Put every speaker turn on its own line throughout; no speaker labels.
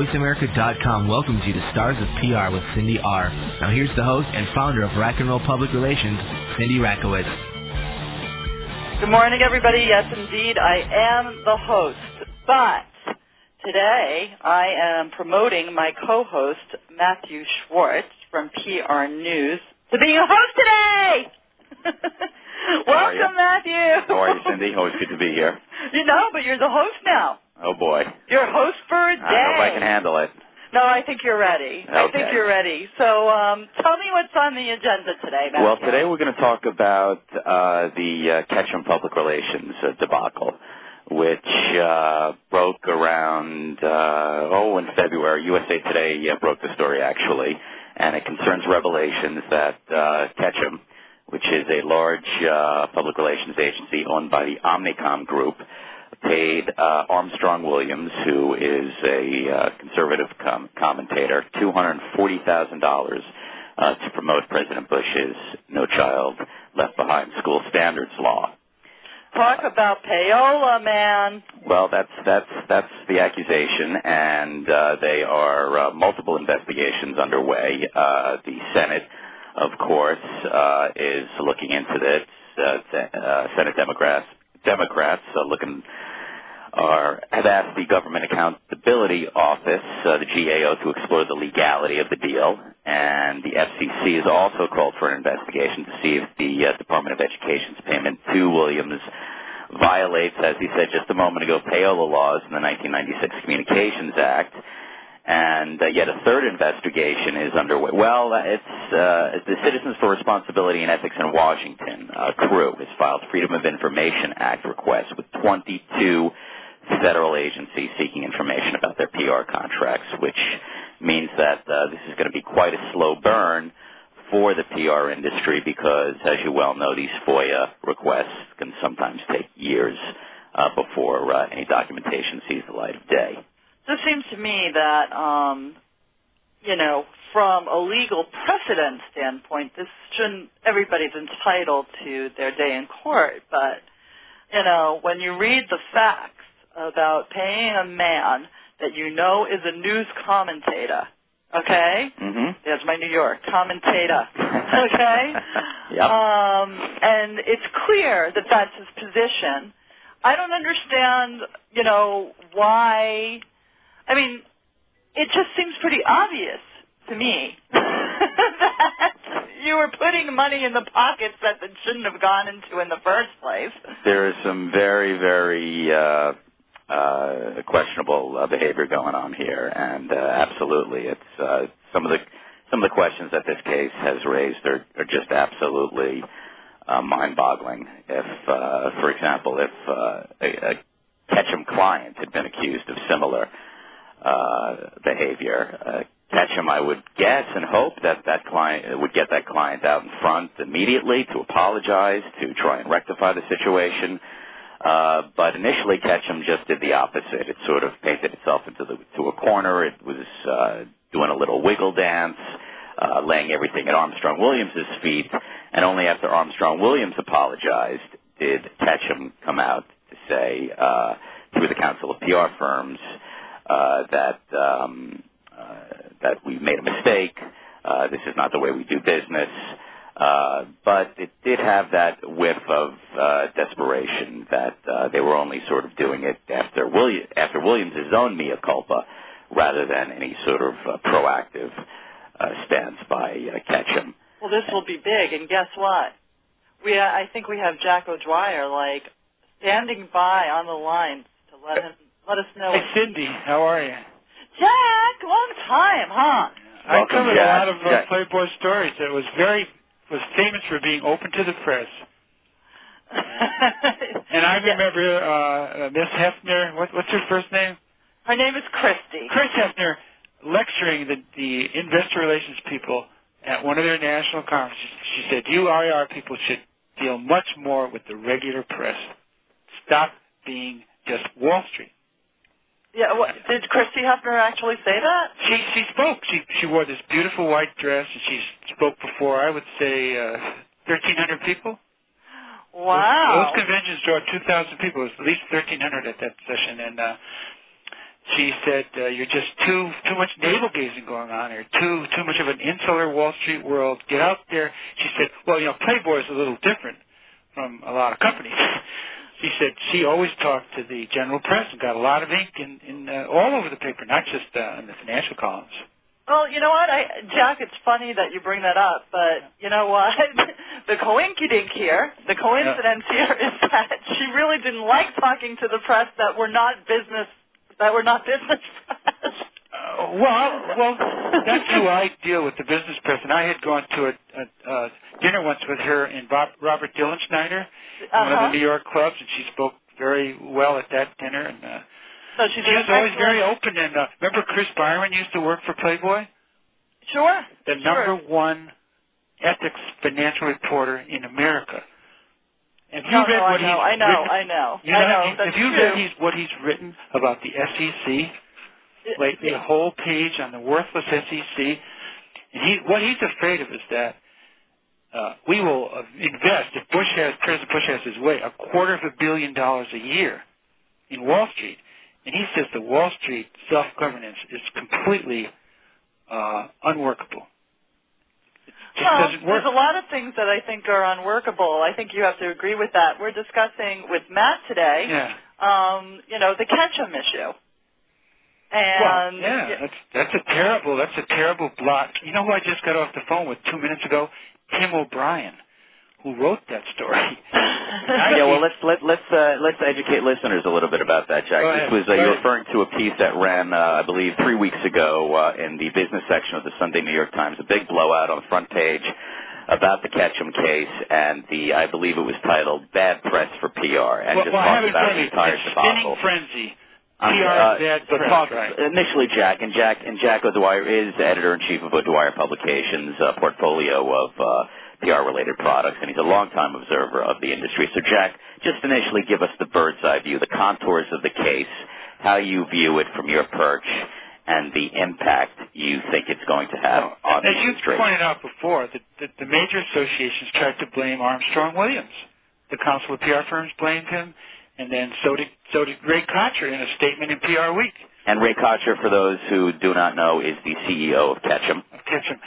VoiceAmerica.com welcomes you to Stars of PR with Cindy R. Now here's the host and founder of Rack and Roll Public Relations, Cindy Rakowitz.
Good morning, everybody. Yes, indeed, I am the host. But today I am promoting my co-host, Matthew Schwartz from PR News, to being a host today. Welcome, Matthew.
How are you, Cindy? Always good to be here.
You know, but you're the host now.
Oh boy.
You're host for a day.
I don't know if I can handle it.
No, I think you're ready. I think you're ready. So um, tell me what's on the agenda today, Matthew.
Well, today we're going to talk about uh, the uh, Ketchum Public Relations uh, debacle, which uh, broke around, uh, oh, in February. USA Today uh, broke the story, actually, and it concerns revelations that uh, Ketchum, which is a large uh, public relations agency owned by the Omnicom Group, paid uh, Armstrong Williams, who is a uh, conservative com- commentator, $240,000 uh, to promote President Bush's No Child Left Behind school standards law.
Talk about payola, man.
Well, that's that's that's the accusation, and uh, they are uh, multiple investigations underway. Uh, the Senate, of course, uh, is looking into this. Uh, uh, Senate Democrats Democrats are looking are have asked the Government Accountability Office, uh, the GAO, to explore the legality of the deal, and the FCC has also called for an investigation to see if the uh, Department of Education's payment to Williams violates, as he said just a moment ago, payola laws in the 1996 Communications Act. And uh, yet a third investigation is underway. Well, uh, it's uh, the Citizens for Responsibility and Ethics in Washington uh, CREW has filed Freedom of Information Act requests with 22 federal agencies seeking information about their PR contracts, which means that uh, this is going to be quite a slow burn for the PR industry because, as you well know, these FOIA requests can sometimes take years uh, before uh, any documentation sees the light of day.
So it seems to me that, um, you know, from a legal precedent standpoint, this shouldn't, everybody's entitled to their day in court, but, you know, when you read the facts about paying a man that you know is a news commentator, okay?
Mm-hmm.
There's my New York commentator, okay?
Yep.
Um, and it's clear that that's his position. I don't understand, you know, why. I mean, it just seems pretty obvious to me that you were putting money in the pockets that it shouldn't have gone into in the first place.
there is some very, very uh, uh, questionable uh, behavior going on here, and uh, absolutely, it's uh, some of the some of the questions that this case has raised are, are just absolutely uh, mind-boggling. If, uh, for example, if uh, a, a Ketchum client had been accused of similar uh, behavior. Uh, Ketchum, I would guess and hope that that client would get that client out in front immediately to apologize, to try and rectify the situation. Uh, but initially, Ketchum just did the opposite. It sort of painted itself into the to a corner. It was uh, doing a little wiggle dance, uh, laying everything at Armstrong Williams' feet, and only after Armstrong Williams apologized did Ketchum come out to say uh, through the Council of PR Firms uh, that um, uh, that we made a mistake. Uh, this is not the way we do business. Uh, but it did have that whiff of uh, desperation that uh, they were only sort of doing it after William, after Williams' own mea culpa, rather than any sort of uh, proactive uh, stance by uh, Ketchum.
Well, this will be big, and guess what? We, uh, I think we have Jack O'Dwyer like standing by on the line to let him let us know.
Hey, Cindy, how are you?
Jack, long time, huh?
I
Welcome,
covered
Jack.
a lot of uh, Playboy stories. It was very was famous for being open to the press. And I remember uh, uh, Miss Hefner. What, what's her first name?
Her name is Christie.
Chris Hefner lecturing the, the investor relations people at one of their national conferences. She said, "You IR people should deal much more with the regular press. Stop being just Wall Street."
Yeah, what, did Christie Hefner actually say that?
She she spoke. She she wore this beautiful white dress, and she spoke before I would say uh, 1,300 people.
Wow.
Those, those conventions draw 2,000 people. It was at least 1,300 at that session, and uh, she said uh, you're just too too much navel gazing going on here, too too much of an insular Wall Street world. Get out there. She said, well, you know, Playboy is a little different from a lot of companies. she said she always talked to the general press and got a lot of ink in, in uh, all over the paper, not just uh, in the financial columns.
Well, you know what, I, Jack, it's funny that you bring that up, but you know what? the coinkydink here, the coincidence here is that she really didn't like talking to the press that were not business that were not business press.
Uh, well, well, that's who I deal with the business press, and I had gone to a, a, a dinner once with her and Bob, Robert Dylan Schneider,
uh-huh.
one of the New York clubs, and she spoke very well at that dinner. And uh,
so she,
she was always very open. And uh, remember, Chris Byron used to work for Playboy.
Sure.
The
sure.
number one ethics financial reporter in America. Have you
no,
read
no,
what
I know,
he's
I know,
written?
I know,
You know,
I know. That's
have you
true.
read he's, what he's written about the SEC lately? A whole page on the worthless SEC. And he, what he's afraid of is that uh, we will invest, if Bush has, President Bush has his way, a quarter of a billion dollars a year in Wall Street. And he says the Wall Street self-governance is completely uh, unworkable.
Well, there's a lot of things that I think are unworkable. I think you have to agree with that. We're discussing with Matt today,
Yeah.
um, you know, the Ketchum issue. And
well, yeah, that's that's a terrible that's a terrible blot. You know who I just got off the phone with two minutes ago? Tim O'Brien, who wrote that story.
yeah, well, let's let let's uh, let's educate listeners a little bit about that, Jack. This was uh, you're referring to a piece that ran, uh, I believe, three weeks ago uh, in the business section of the Sunday New York Times. A big blowout on the front page about the Ketchum case, and the I believe it was titled "Bad Press for PR," and
well,
just
well,
talked about the entire
It's
debacle.
spinning frenzy. PR
uh,
press,
talk
right.
initially, Jack and Jack and Jack O'Dwyer is editor in chief of O'Dwyer Publications, uh, portfolio of uh, PR-related products, and he's a longtime observer of the industry. So, Jack, just initially give us the bird's eye view, the contours of the case, how you view it from your perch, and the impact you think it's going to have on
as
the
you pointed out before, the, the, the major associations tried to blame Armstrong Williams. The Council of PR Firms blamed him, and then so did so did Ray Kotcher in a statement in PR Week.
And Ray Kotcher, for those who do not know, is the CEO of Ketchum.
of Ketchum.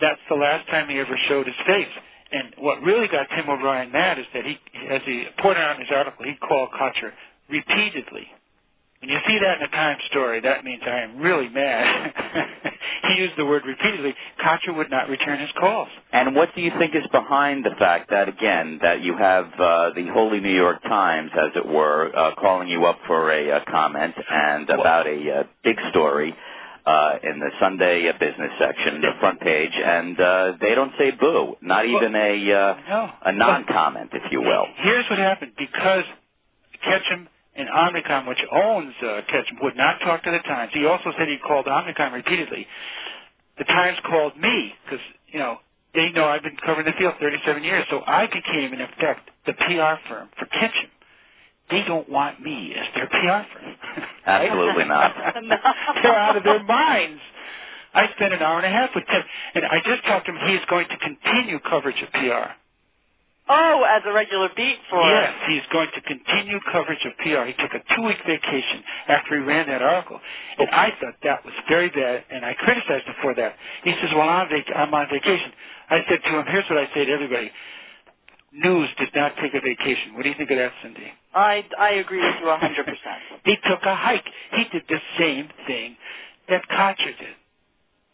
That's the last time he ever showed his face. And what really got Tim O'Brien mad is that he, as he pointed out in his article, he called Kotcher repeatedly. When you see that in a Times story, that means I am really mad. he used the word repeatedly. Kotcher would not return his calls.
And what do you think is behind the fact that, again, that you have uh, the Holy New York Times, as it were, uh, calling you up for a uh, comment and about a uh, big story uh, in the Sunday uh, business section, the front page, and uh, they don't say boo, not even a uh,
No.
a non-comment, if you will.
Here's what happened. Because Ketchum and Omnicom, which owns uh, Ketchum, would not talk to the Times. He also said he called Omnicom repeatedly. The Times called me because, you know, they know I've been covering the field 37 years, so I became, in effect, the PR firm for Ketchum. They don't want me as their PR firm.
Absolutely not.
No.
They're out of their minds. I spent an hour and a half with Tim, and I just talked to him. He's going to continue coverage of PR.
Oh, as a regular beat for
Yes, he's going to continue coverage of PR. He took a two-week vacation after he ran that article, and I thought that was very bad, and I criticized him for that. He says, "Well, I'm, vac- I'm on vacation." I said to him, "Here's what I say to everybody: News did not take a vacation. What do you think of that, Cindy?"
I I agree with you a hundred percent.
he took a hike. He did the same thing that Kotcher did.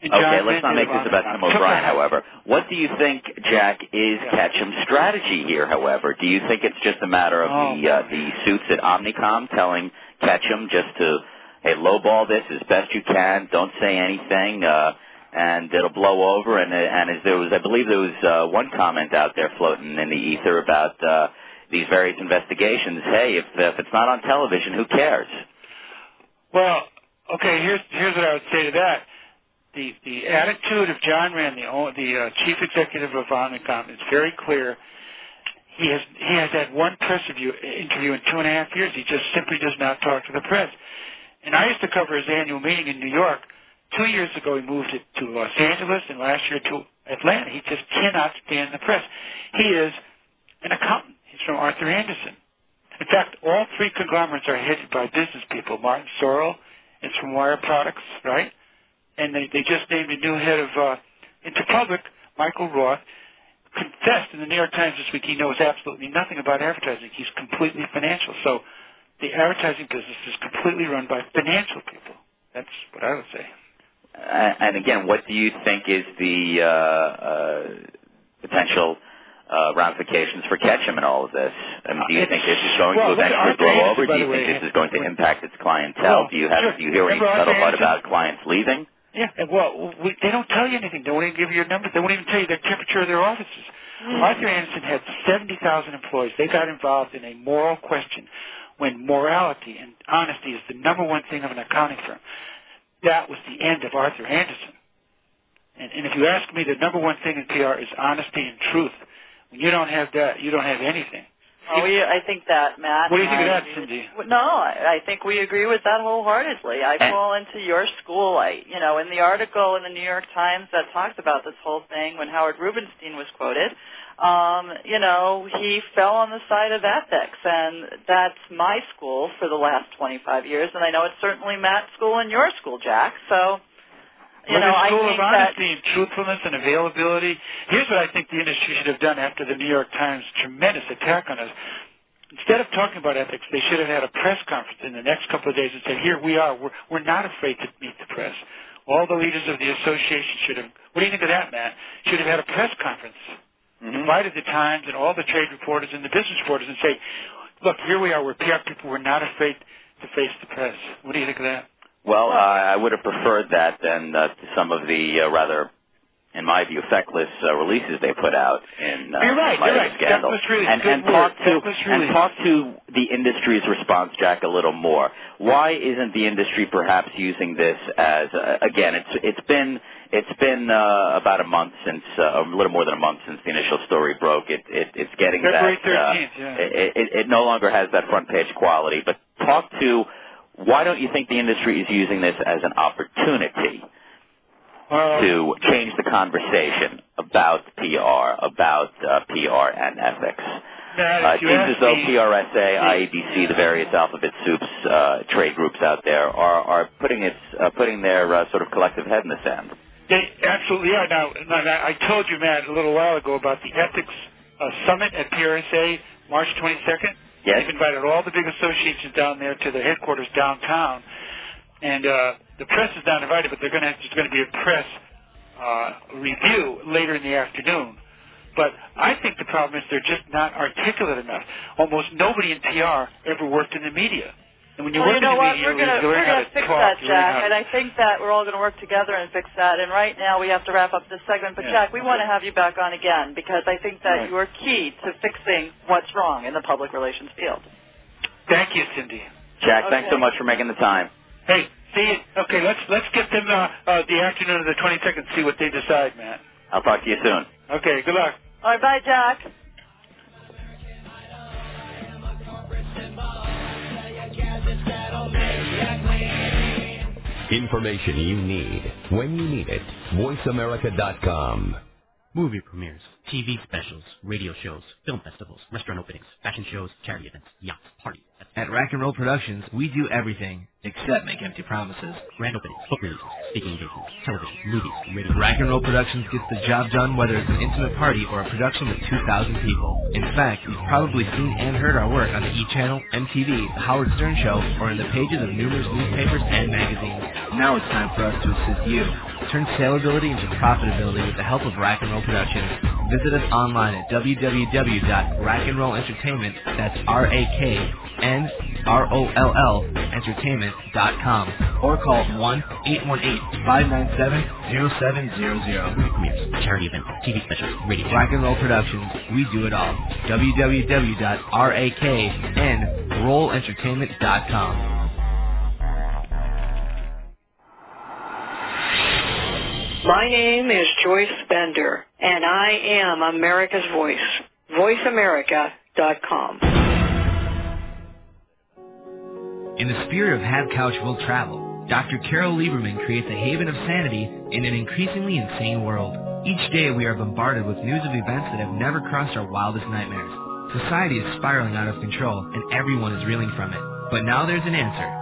Okay, let's not make this about Tim O'Brien, however. What do you think, Jack, is. Ketchum's strategy here, however? Do you think it's just a matter of
Oh,
the uh, the suits at Omnicom telling Ketchum just to, hey, lowball this as best you can, don't say anything, uh, and it'll blow over? And, and as there was, I believe there was uh, one comment out there floating in the ether about uh, these various investigations. Hey, if, if it's not on television, who cares?
Well, okay. Here's here's what I would say to that. The the attitude of John Wren, the the uh, chief executive of Omnicom, is very clear. He has he has had one press review, interview in two and a half years. He just simply does not talk to the press. And I used to cover his annual meeting in New York. Two years ago, he moved it to Los Angeles, and last year to Atlanta. He just cannot stand the press. He is an accountant. He's from Arthur Andersen. In fact, all three conglomerates are headed by business people: Martin Sorrell, It's from Wire Products, right? And they, they just named a new head of uh, Interpublic, Michael Roth, confessed in the New York Times this week he knows absolutely nothing about advertising. He's completely financial. So the advertising business is completely run by financial people. That's what I would say.
Uh, and again, what do you think is the uh, uh, potential uh, ramifications for Ketchum in all of this? I mean, do you think this is going
well,
to eventually blow over? Do you
way,
think this is going to impact its clientele?
Well,
do you have
sure.
do you hear any scuttlebutt about clients leaving?
Yeah, and well, we, they don't tell you anything. They won't even give you your numbers. They won't even tell you the temperature of their offices.
Mm.
Arthur Andersen had 70,000 employees. They got involved in a moral question when morality and honesty is the number one thing of an accounting firm. That was the end of Arthur Andersen. And, and if you ask me, the number one thing in PR is honesty and truth. When you don't have that, you don't have anything.
Oh, we, I think that, Matt.
What do you think of that, Cindy?
No, I, I think we agree with that wholeheartedly. I fall into your school. I, you know, in the article in the New York Times that talks about this whole thing, when Howard Rubenstein was quoted, um, you know, he fell on the side of ethics, and that's my school for the last 25 years, and I know it's certainly Matt's school and your school, Jack. So, you
well,
know, I
school
think
of honesty and truthfulness and availability. Here's what I think the industry should have done after the New York Times tremendous attack on us. Instead of talking about ethics, they should have had a press conference in the next couple of days and said, "Here we are. We're we're not afraid to meet the press." All the leaders of the association should have. What do you think of that, Matt? Should have had a press conference,
Mhm.
invited the Times and all the trade reporters and the business reporters, and say, "Look, here we are. We're PR people. We're not afraid to face the press." What do you think of that?
Well, uh, I would have preferred that than uh, to some of the uh, rather, in my view, feckless uh, releases they put out in, uh,
You're right,
in light
you're
of
right.
the scandal.
Feckless release,
and and talk to and talk to the industry's response, Jack, a little more. Why isn't the industry perhaps using this as uh, again? It's it's been it's been uh, about a month since uh, a little more than a month since the initial story broke. It, it it's getting
February
that uh,
yeah.
it, it, it no longer has that front page quality. But talk to why don't you think the industry is using this as an opportunity
Uh,
to change the conversation about PR, about uh, PR and ethics? Uh, it seems as though PRSA, IABC, the various alphabet soups uh, trade groups out there are, are putting its uh, putting their uh, sort of collective head in the sand.
They absolutely are. Now, now, now, I told you, Matt, a little while ago about the ethics uh, summit at PRSA, March 22nd.
Yes.
They've invited all the big associations down there to their headquarters downtown, and uh, the press is not invited, but they're going to there's going to be a press uh, review later in the afternoon. But I think the problem is they're just not articulate enough. Almost nobody in PR ever worked in the media. And when you
well,
work
you know what? We're gonna we're gonna fix
talk,
that, Jack, and I think that we're all gonna work together and fix that. And right now we have to wrap up this segment. But
Yeah.
Jack, we want to have you back on again because I think that
Right.
you are key to fixing what's wrong in the public relations field.
Thank you, Cindy.
Jack, thanks so much for making the time.
Hey, see, okay, let's let's get them uh, uh, the afternoon of the 22nd. See what they decide, Matt.
I'll talk to you soon.
Okay, good luck.
All right, bye, Jack.
Information you need when you need it. VoiceAmerica.com.
Movie premieres, TV specials, radio shows, film festivals, restaurant openings, fashion shows, charity events, yachts, parties,
At Rack and Roll Productions, we do everything except make empty promises.
grand openings, book releases, speaking engagements, television, movies, radio.
Rack and Roll Productions gets the job done whether it's an intimate party or a production with 2,000 people. In fact, you've probably seen and heard our work on the E! Channel, MTV, The Howard Stern Show, or in the pages of numerous newspapers and magazines. Now it's time for us to assist you. Turn saleability into profitability with the help of Rack and Roll Productions. Visit us online at www.rackandrollentertainment, that's R-A-K-N-R-O-L-L, entertainment.com, or call 1-818-597-0700.
Movie premieres, charity events, TV specials, radio.
Rack and Roll Productions, we do it all. www.raknrollentertainment.com.
My name is Joyce Bender, and I am America's Voice. VoiceAmerica.com.
In the spirit of Have Couch Will Travel, Dr. Carole Lieberman creates a haven of sanity in an increasingly insane world. Each day we are bombarded with news of events that have never crossed our wildest nightmares. Society is spiraling out of control and everyone is reeling from it. But now there's an answer.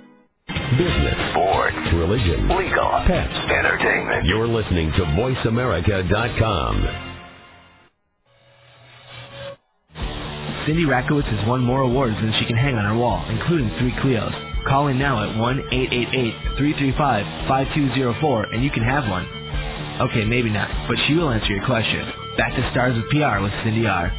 Business, sports, religion, legal, pets, entertainment. You're listening to VoiceAmerica.com.
Cindy Rakowitz has won more awards than she can hang on her wall, including three Clios. Call in now at 1-888-335-5204 and you can have one. Okay, maybe not, but she will answer your question. Back to Stars of PR with Cindy R.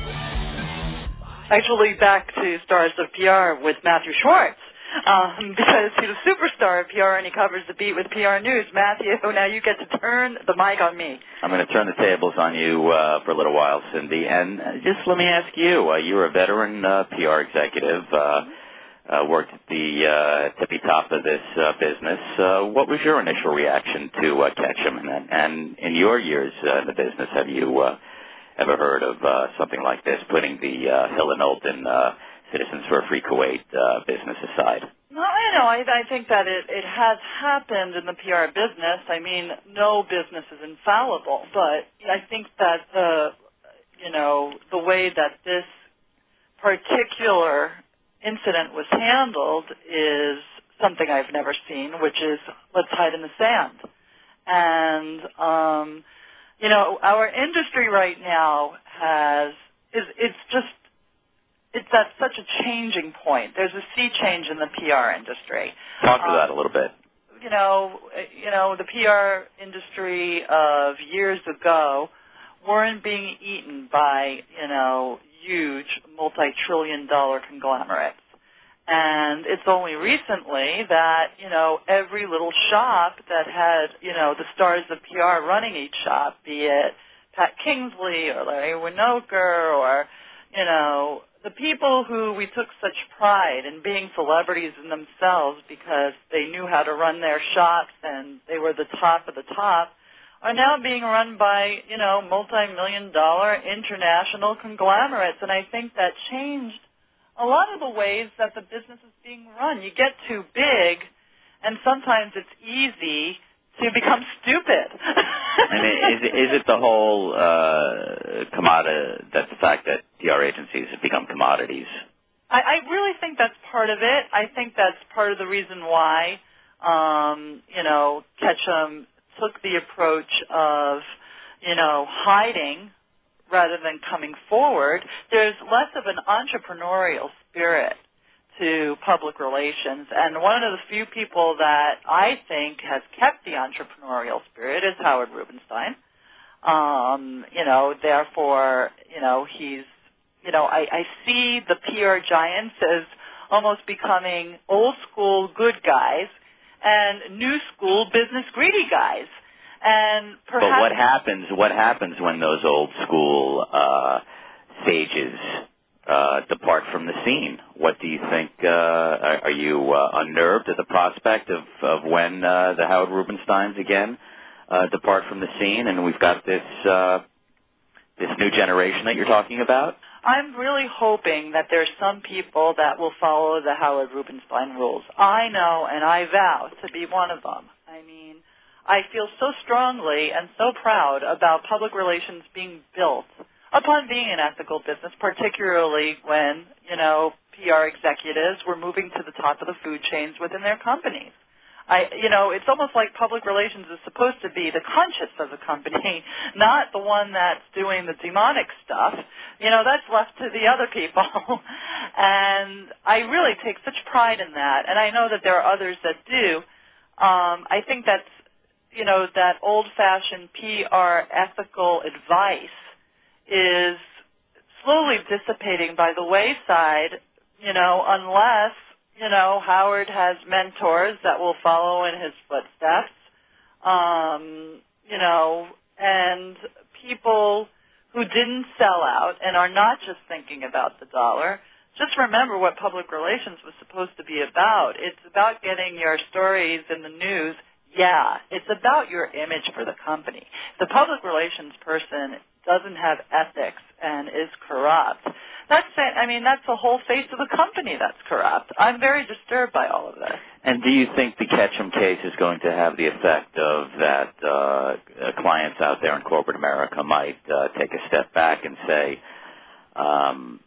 Actually, back to Stars of PR with Matthew Schwartz. Um, because he's a superstar of PR and he covers the beat with PR News. Matthew, now you get to turn the mic on me.
I'm going to turn the tables on you uh, for a little while, Cindy. And uh, just let me ask you, uh, you're a veteran uh, PR executive, uh, uh, worked at the uh, tippy top of this uh, business. Uh, what was your initial reaction to uh, Ketchum? And, and in your years uh, in the business, have you uh, ever heard of uh, something like this, putting the uh, Hill and Knowlton uh, Citizens for a Free Kuwait uh, business aside?
No, I know. I, I think that it, it has happened in the PR business. I mean, no business is infallible, but I think that the, you know, the way that this particular incident was handled is something I've never seen, which is let's hide in the sand. And um, you know, our industry right now has is it's just it's at such a changing point. There's a sea change in the PR industry.
Talk to
Um,
that a little bit.
you know, you know, the PR industry of years ago weren't being eaten by, you know, huge multi-trillion dollar conglomerates. And it's only recently that, you know, every little shop that had, you know, the stars of PR running each shop, be it Pat Kingsley or Larry Winokur or, you know, the people who we took such pride in being celebrities in themselves because they knew how to run their shops and they were the top of the top are now being run by, you know, multi-million dollar international conglomerates. And I think that changed a lot of the ways that the business is being run. You get too big and sometimes it's easy to become stupid.
I mean, is, is it the whole uh, commodity, that the fact that PR agencies have become commodities?
I, I really think that's part of it. I think that's part of the reason why, um, you know, Ketchum took the approach of, you know, hiding rather than coming forward. There's less of an entrepreneurial spirit to public relations, and one of the few people that I think has kept the entrepreneurial spirit is Howard Rubenstein. Um, you know, therefore, you know, he's you know, I, I see the PR giants as almost becoming old school good guys and new school business greedy guys. And perhaps
But what happens? What happens when those old school uh, sages uh, depart from the scene? What do you think? Uh, are, are you uh, unnerved at the prospect of, of when uh, the Howard Rubensteins again uh, depart from the scene, and we've got this uh, this new generation that you're talking about?
I'm really hoping that there's some people that will follow the Howard Rubenstein rules. I know and I vow to be one of them. I mean, I feel so strongly and so proud about public relations being built upon being an ethical business, particularly when, you know, PR executives were moving to the top of the food chains within their companies. I, you know, it's almost like public relations is supposed to be the conscience of the company, not the one that's doing the demonic stuff. You know, that's left to the other people. and I really take such pride in that. And I know that there are others that do. Um, I think that's, you know, that old-fashioned PR ethical advice is slowly dissipating by the wayside, you know, unless you know, Howard has mentors that will follow in his footsteps. Um, you know, and people who didn't sell out and are not just thinking about the dollar. Just remember what public relations was supposed to be about. It's about getting your stories in the news yeah, it's about your image for the company. The public relations person doesn't have ethics and is corrupt. That's I mean that's the whole face of the company that's corrupt. I'm very disturbed by all of this.
And do you think the Ketchum case is going to have the effect of that uh, clients out there in corporate America might uh, take a step back and say, um,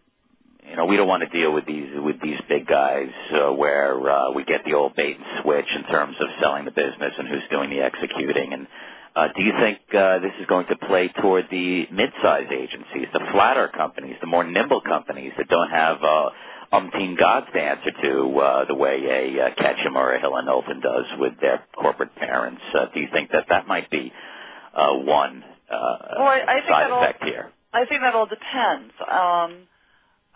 you know, we don't want to deal with these with these big guys uh, where uh, we get the old bait and switch in terms of selling the business and who's doing the executing. And uh, do you think uh, this is going to play toward the mid-sized agencies, the flatter companies, the more nimble companies that don't have uh, umpteen gods to answer to uh, the way a uh, Ketchum or a Hill and Knowlton does with their corporate parents? Uh, do you think that that might be uh, one uh,
well, I, I
side
think
effect here?
I think that all depends. Um,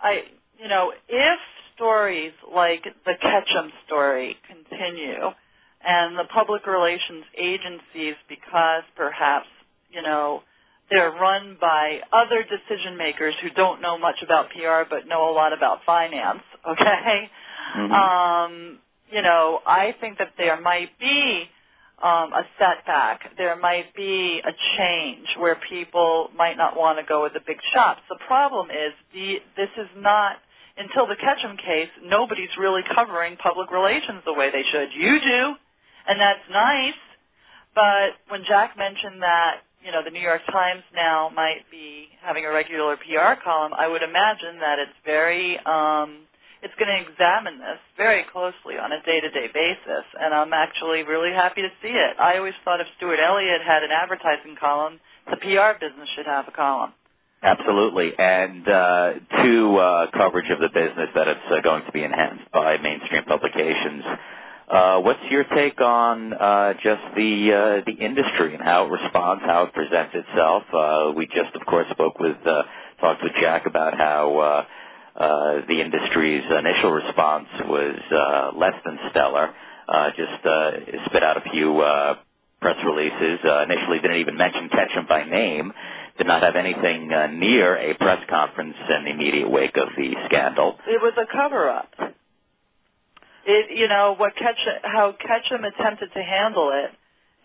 I, you know, if stories like the Ketchum story continue, and the public relations agencies, because perhaps, you know, they're run by other decision makers who don't know much about PR but know a lot about finance, okay?
Mm-hmm.
Um, you know, I think that there might be um, a setback. There might be a change where people might not want to go with the big shops. The problem is the, this is not until the Ketchum case. Nobody's really covering public relations the way they should. You do, and that's nice. But when Jack mentioned that you know the New York Times now might be having a regular PR column, I would imagine that it's very um, it's going to examine this very closely on a day-to-day basis, and I'm actually really happy to see it. I always thought if Stuart Elliott had an advertising column, the PR business should have a column.
Absolutely. And uh, to uh, coverage of the business that it's uh, going to be enhanced by mainstream publications. Uh, what's your take on uh, just the uh, the industry and how it responds, how it presents itself? Uh, we just, of course, spoke with uh, talked with Jack about how uh, uh, the industry's initial response was uh, less than stellar. Uh, just uh, spit out a few uh, press releases. Uh, initially, didn't even mention Ketchum by name. Did not have anything near a press conference in the immediate wake of the scandal.
It was a cover-up. It, you know, what Ketchum, how Ketchum attempted to handle it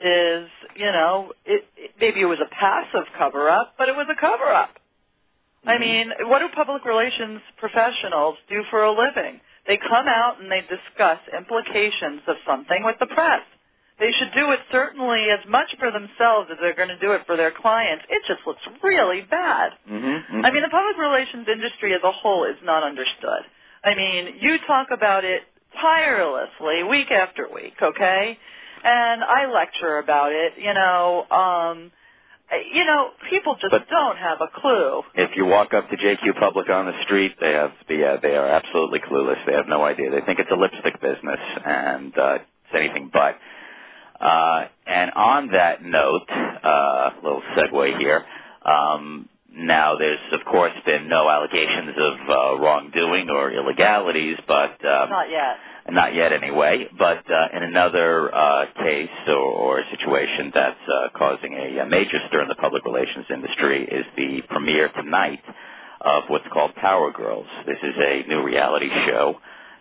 is, you know, it, it maybe it was a passive cover-up, but it was a cover-up. I mean, what do public relations professionals do for a living? They come out and they discuss implications of something with the press. They should do it certainly as much for themselves as they're going to do it for their clients. It just looks really bad.
Mm-hmm, mm-hmm.
I mean, the public relations industry as a whole is not understood. I mean, you talk about it tirelessly week after week, okay? And I lecture about it, you know, um, you know, people just
But-
don't have a clue.
If you walk up to JQ Public on the street, they have yeah, they are absolutely clueless. They have no idea. They think it's a lipstick business, and uh, it's anything but. Uh, and on that note, uh, little segue here. Um, now, there's of course been no allegations of uh, wrongdoing or illegalities, but um,
Not yet.
not yet anyway, but uh, in another uh, case or, or situation that's uh, causing a, a major stir in the public relations industry is the premiere tonight of what's called Power Girls. This is a new reality show,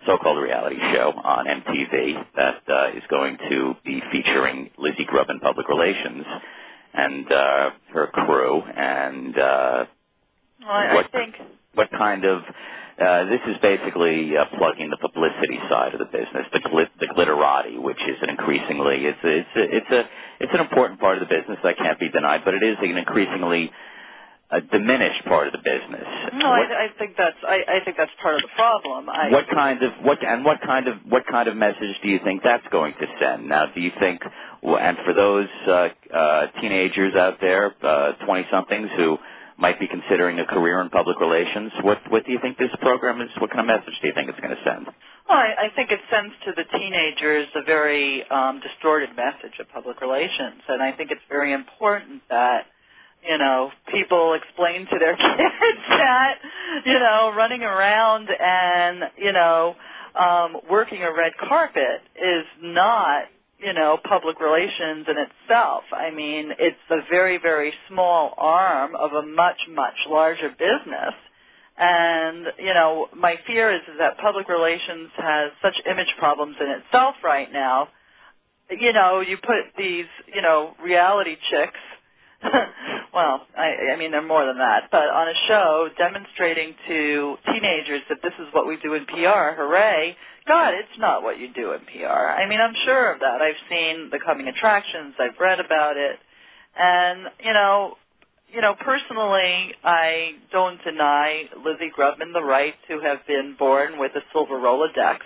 so-called reality show on MTV that uh, is going to be featuring Lizzie Grubman public relations and uh, her crew and uh,
Well, I,
What-
I think
what kind of uh, this is basically uh, plugging the publicity side of the business, the glit, the glitterati, which is an increasingly it's a, it's a, it's a it's an important part of the business that can't be denied, but it is an increasingly uh, diminished part of the business.
no,
what,
I, I think that's I, I think that's part of the problem. I,
what kind of what and what kind of what kind of message do you think that's going to send? Now, do you think, and for those uh, uh, teenagers out there, twenty somethings who might be considering a career in public relations, what what do you think this program is? What kind of message do you think it's going to send?
Well, I, I think it sends to the teenagers a very um, distorted message of public relations, and I think it's very important that you know people explain to their kids that you know running around and you know um, working a red carpet is not you know public relations in itself. I mean, it's a very very small arm of a much much larger business. And, you know, my fear is, is that public relations has such image problems in itself right now. you know, you put these, you know, reality chicks. well, I, I mean, they're more than that, but on a show demonstrating to teenagers that this is what we do in PR. Hooray! God, it's not what you do in PR. I mean, I'm sure of that. I've seen the coming attractions. I've read about it, and you know, you know, personally, I don't deny Lizzie Grubman the right to have been born with a silver Rolodex,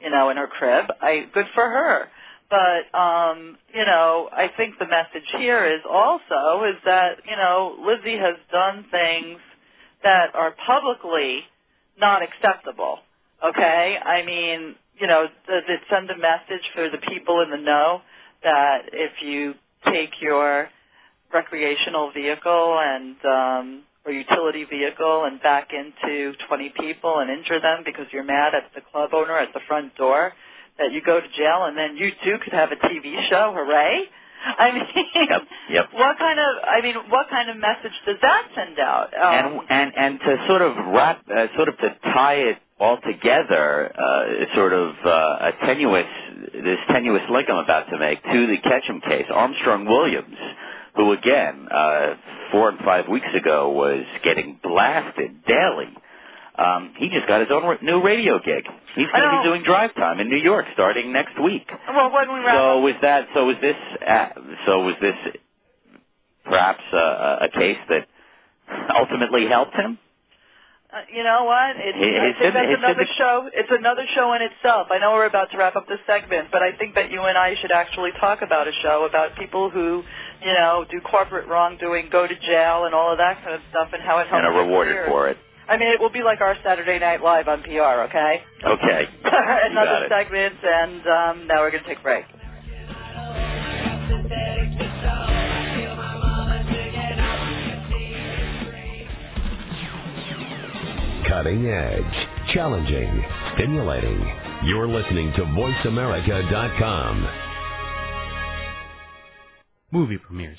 you know, in her crib. I good for her. But um, you know, I think the message here is also is that you know Lizzie has done things that are publicly not acceptable. Okay, I mean, you know, does it send a message for the people in the know that if you take your recreational vehicle and um, or utility vehicle and back into 20 people and injure them because you're mad at the club owner at the front door, that you go to jail and then you too could have a TV show. Hooray! I mean,
Yep, yep.
what kind of I mean, what kind of message does that send out? Um,
and and and to sort of wrap, uh, sort of to tie it all together, uh, sort of uh, a tenuous, this tenuous link I'm about to make to the Ketchum case. Armstrong Williams, who again uh, four and five weeks ago was getting blasted daily. Um, he just got his own r- new radio gig. He's going to be doing drive time in New York starting next week.
well, when we wrap
So was that? So was this? Uh, so was this perhaps uh, a case that ultimately helped him?
Uh, you know what? It's,
It-
I
it's
think that's another
the-
show. It's another show in itself. I know we're about to wrap up this segment, but I think that you and I should actually talk about a show about people who, you know, do corporate wrongdoing, go to jail, and all of that kind of stuff, and how it helps.
And are rewarded for it.
I mean, it will be like our Saturday Night Live on PR. Okay.
Okay. You got
another
it.
segment, and um, now we're going to take a break.
Cutting edge, challenging, stimulating. You're listening to VoiceAmerica.com.
Movie premieres,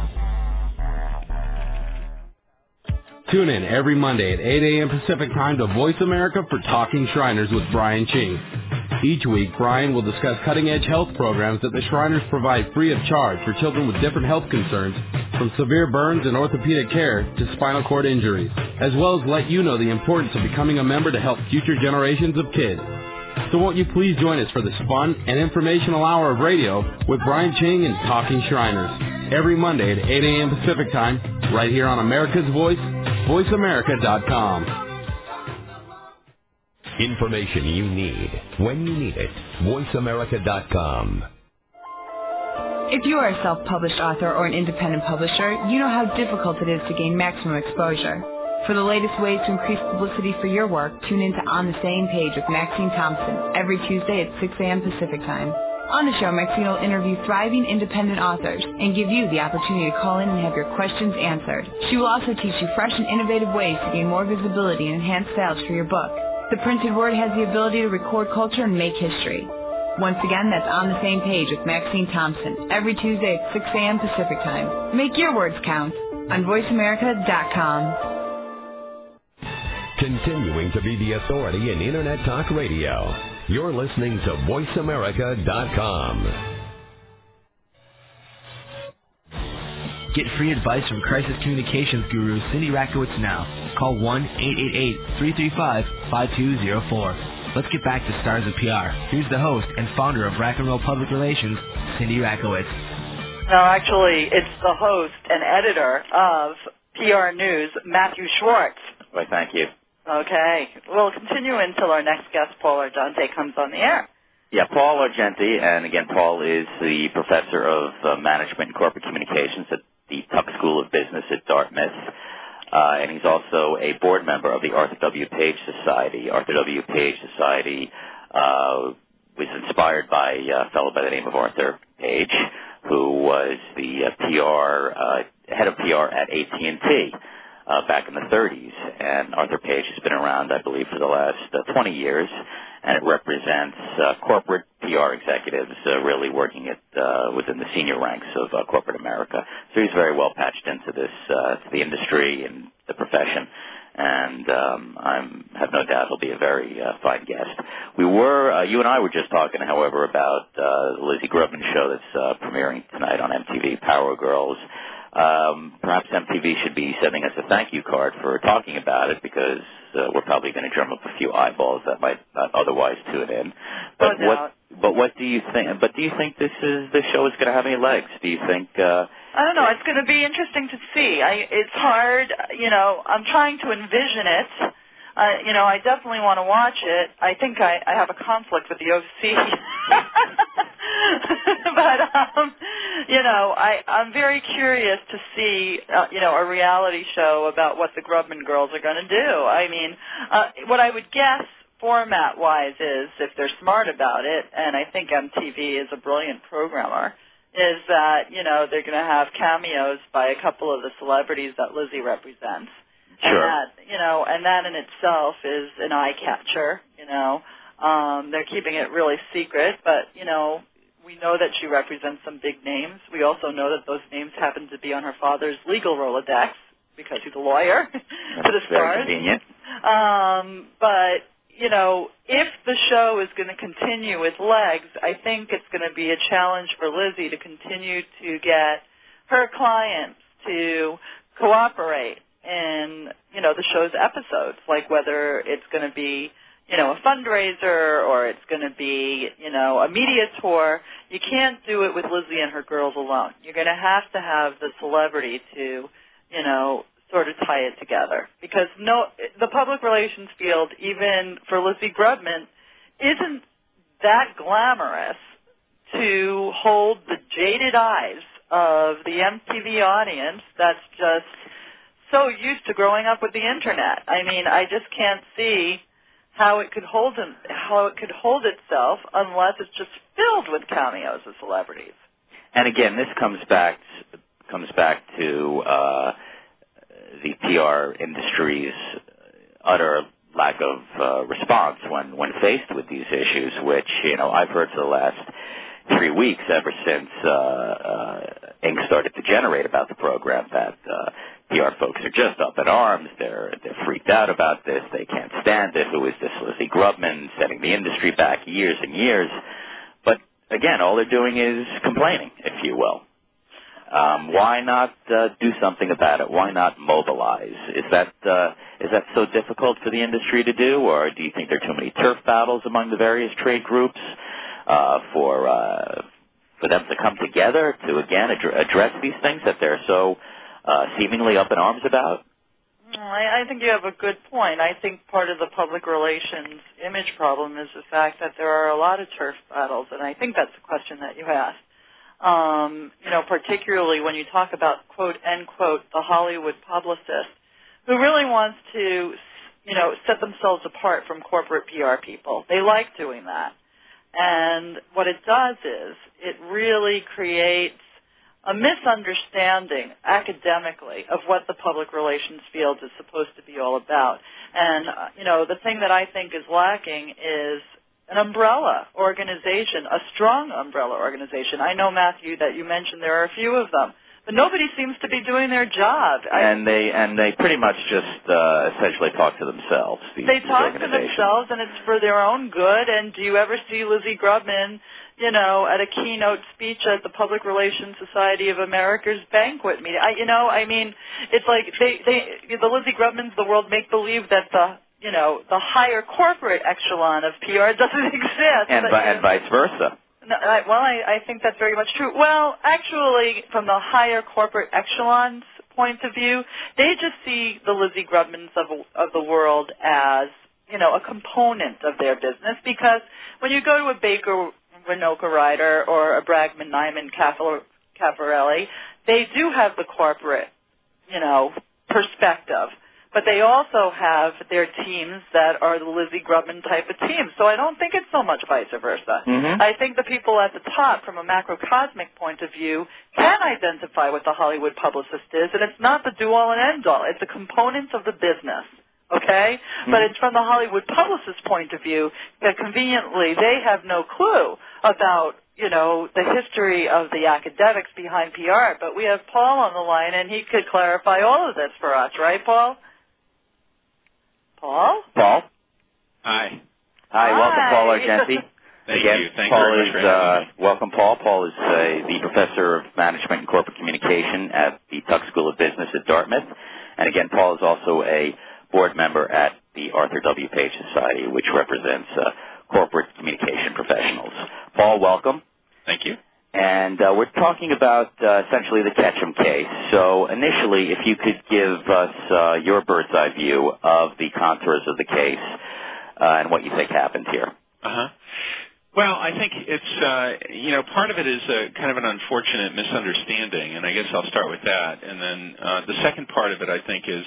Tune in every Monday at 8 a.m. Pacific Time to Voice America for Talking Shriners with Brian Ching. Each week, Brian will discuss cutting-edge health programs that the Shriners provide free of charge for children with different health concerns, from severe burns and orthopedic care to spinal cord injuries, as well as let you know the importance of becoming a member to help future generations of kids. So won't you please join us for this fun and informational hour of radio with Brian Ching and Talking Shriners every Monday at 8 a.m. Pacific Time, right here on America's Voice, VoiceAmerica.com.
Information you need when you need it. VoiceAmerica.com.
If you are a self-published author or an independent publisher, you know how difficult it is to gain maximum exposure. For the latest ways to increase publicity for your work, tune in to On the Same Page with Maxine Thompson every Tuesday at 6 a.m. Pacific Time. On the show, Maxine will interview thriving independent authors and give you the opportunity to call in and have your questions answered. She will also teach you fresh and innovative ways to gain more visibility and enhance sales for your book. The printed word has the ability to record culture and make history. Once again, that's On the Same Page with Maxine Thompson every Tuesday at 6 a.m. Pacific Time. Make your words count on VoiceAmerica.com.
Continuing to be the authority in Internet Talk Radio. You're listening to VoiceAmerica.com.
Get free advice from crisis communications guru Cindy Rakowitz now. Call 1-888-335-5204. Let's get back to Stars of PR. Here's the host and founder of Rack and Roll Public Relations, Cindy Rakowitz.
No, actually, it's the host and editor of PR News, Matthew Schwartz.
Why, thank you.
Okay. We'll continue until our next guest, Paul Argenti, comes on the air.
Yeah, Paul Argenti, and again, Paul is the professor of uh, management and corporate communications at the Tuck School of Business at Dartmouth. Uh, and he's also a board member of the Arthur W. Page Society. Arthur W. Page Society uh, was inspired by a fellow by the name of Arthur Page, who was the uh, PR uh, head of PR at AT&T uh, back in the 30s. And Arthur Page has been around, I believe, for the last uh, 20 years, and it represents uh, corporate PR executives uh, really working at uh, within the senior ranks of uh, corporate America. So he's very well patched into this, uh, to the industry and the profession. And um, I'm have no doubt he'll be a very uh, fine guest. We were, uh, you and I were just talking, however, about uh, the Lizzie Grubman show that's uh, premiering tonight on MTV, Power Girls um, perhaps MTV should be sending us a thank you card for talking about it because uh, we're probably going to drum up a few eyeballs that might not otherwise tune in. But
no
what? But what do you think? But do you think this is this show is going to have any legs? Do you think? Uh,
I don't know. It's going to be interesting to see. I, it's hard. You know, I'm trying to envision it. Uh, you know, I definitely want to watch it. I think I, I have a conflict with the OC. but um, you know, I I'm very curious to see uh, you know a reality show about what the Grubman girls are going to do. I mean, uh, what I would guess format wise is if they're smart about it, and I think MTV is a brilliant programmer. Is that you know they're going to have cameos by a couple of the celebrities that Lizzie represents, and
Sure.
that you know, and that in itself is an eye catcher. You know, um, they're keeping it really secret, but you know, we know that she represents some big names. We also know that those names happen to be on her father's legal Rolodex because he's a lawyer for the
That's very convenient.
Um, but you know, if the show is going to continue with legs, I think it's going to be a challenge for Lizzie to continue to get her clients to cooperate in you know the show's episodes, like whether it's going to be you know a fundraiser or it's going to be you know a media tour. You can't do it with Lizzie and her girls alone. You're going to have to have the celebrity to you know sort of tie it together because no the public relations field even for Lizzie Grubman isn't that glamorous to hold the jaded eyes of the MTV audience that's just so used to growing up with the internet. I mean, I just can't see how it could hold him, how it could hold itself unless it's just filled with cameos of celebrities.
And again, this comes back comes back to uh, the PR industry's utter lack of uh, response when when faced with these issues, which you know I've heard for the last three weeks ever since uh, uh, ink started to generate about the program that uh, PR folks are just up in arms. They're they're freaked out about this. They can't stand it. Who is this Lizzie Grubman setting the industry back years and years? But again, all they're doing is complaining, if you will. Um, why not uh, do something about it? Why not mobilize? Is that uh, is that so difficult for the industry to do, or do you think there are too many turf battles among the various trade groups uh, for uh, for them to come together to again ad- address these things that they're so uh, seemingly up in arms about?
I, I think you have a good point. I think part of the public relations image problem is the fact that there are a lot of turf battles, and I think that's the question that you asked. Um, you know, particularly when you talk about quote end quote the Hollywood publicist who really wants to, you know, set themselves apart from corporate PR people. They like doing that. And what it does is it really creates a misunderstanding academically of what the public relations field is supposed to be all about. And, uh, you know, the thing that I think is lacking is an umbrella organization, a strong umbrella organization. I know, Matthew, that you mentioned there are a few of them. But nobody seems to be doing their job. I,
And they and they pretty much just uh, essentially talk to themselves. These,
they talk to themselves and it's for their own good and do you ever see Lizzie Grubman, you know, at a keynote speech at the Public Relations Society of America's banquet meeting? I you know, I mean, it's like they they the Lizzie Grubmans of the world make believe that the you know, the higher corporate echelon of PR doesn't exist.
and,
But,
and vice versa.
No, I, well, I, I think that's very much true. Well, actually, from the higher corporate echelons point of view, they just see the Lizzie Grubmans of of the world as you know a component of their business because when you go to a Baker Winokur Ryder or a Bragman Nyman Caffarelli, they do have the corporate you know perspective but they also have their teams that are the Lizzie Grubman type of teams. So I don't think it's so much vice versa.
Mm-hmm.
I think the people at the top, from a macrocosmic point of view, can identify what the Hollywood publicist is, and it's not the do-all and end-all. It's a component of the business. Okay?
Mm-hmm.
But it's from the Hollywood publicist point of view that conveniently they have no clue about you know, the history of the academics behind PR, but we have Paul on the line and he could clarify all of this for us, right, Paul? Paul?
Paul?
Hi.
Hi, welcome, Paul Argenti.
Thank
Again,
you. Thank
Paul
you very much
is,
for having
uh, welcome, Paul. Paul is uh, the professor of management and corporate communication at the Tuck School of Business at Dartmouth. And again, Paul is also a board member at the Arthur W. Page Society, which represents uh, corporate communication professionals. Paul, welcome.
Thank you.
And uh, we're talking about uh, essentially the Ketchum case. So initially, if you could give us uh, your bird's eye view of the contours of the case uh, and what you think happened here.
Uh-huh. Well, I think it's, uh, you know, part of it is a kind of an unfortunate misunderstanding, and I guess I'll start with that. And then uh, the second part of it, I think, is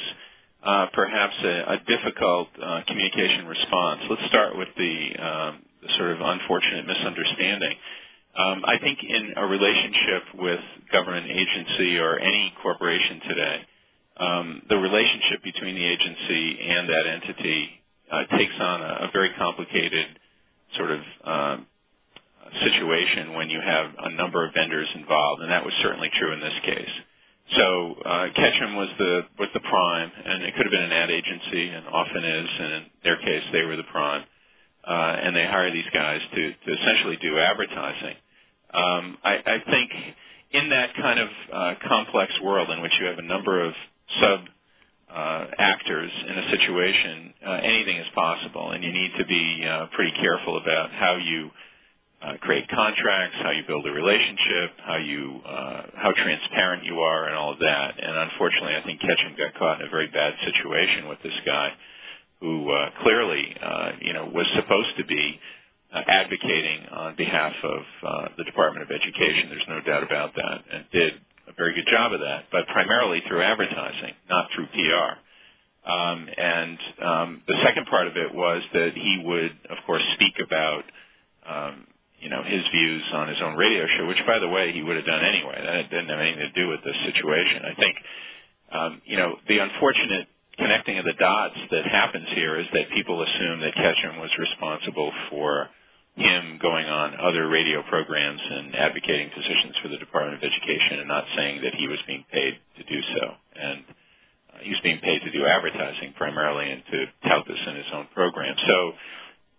uh, perhaps a, a difficult uh, communication response. Let's start with the, um, the sort of unfortunate misunderstanding. Um, I think in a relationship with government agency or any corporation today, um, the relationship between the agency and that entity uh, takes on a, a very complicated sort of um, situation when you have a number of vendors involved, and that was certainly true in this case. So uh, Ketchum was the was the prime, and it could have been an ad agency, and often is, and in their case, they were the prime. Uh, and they hire these guys to, to essentially do advertising. Um, I, I think in that kind of uh, complex world in which you have a number of sub uh, actors in a situation, uh, anything is possible, and you need to be uh, pretty careful about how you uh, create contracts, how you build a relationship, how you uh, how transparent you are, and all of that. And unfortunately, I think Ketchum got caught in a very bad situation with this guy, who clearly, you know, was supposed to be advocating on behalf of uh, the Department of Education. There's no doubt about that, and did a very good job of that, but primarily through advertising, not through PR. Um, and um, the second part of it was that he would, of course, speak about, um, you know, his views on his own radio show, which, by the way, he would have done anyway. That didn't have anything to do with this situation. I think, um, you know, the unfortunate connecting of the dots that happens here is that people assume that Ketchum was responsible for him going on other radio programs and advocating positions for the Department of Education and not saying that he was being paid to do so. And uh, he was being paid to do advertising primarily and to tout this in his own program. So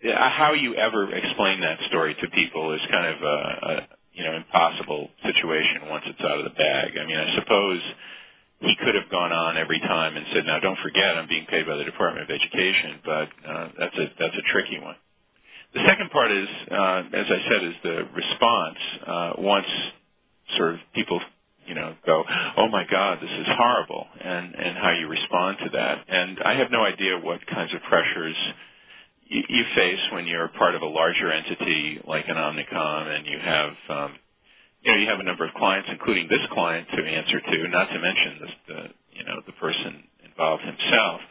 uh, how you ever explain that story to people is kind of a, a you know impossible situation once it's out of the bag. I mean, I suppose he could have gone on every time and said, "Now, don't forget, I'm being paid by the Department of Education," but uh, that's a that's a tricky one. The second part is, uh, as I said, is the response. Uh, once sort of people, you know, go, "Oh my God, this is horrible," and and how you respond to that. And I have no idea what kinds of pressures you, you face when you're part of a larger entity like an Omnicom, and you have, um, you know, you have a number of clients, including this client to answer to, not to mention the, the you know, the person involved himself.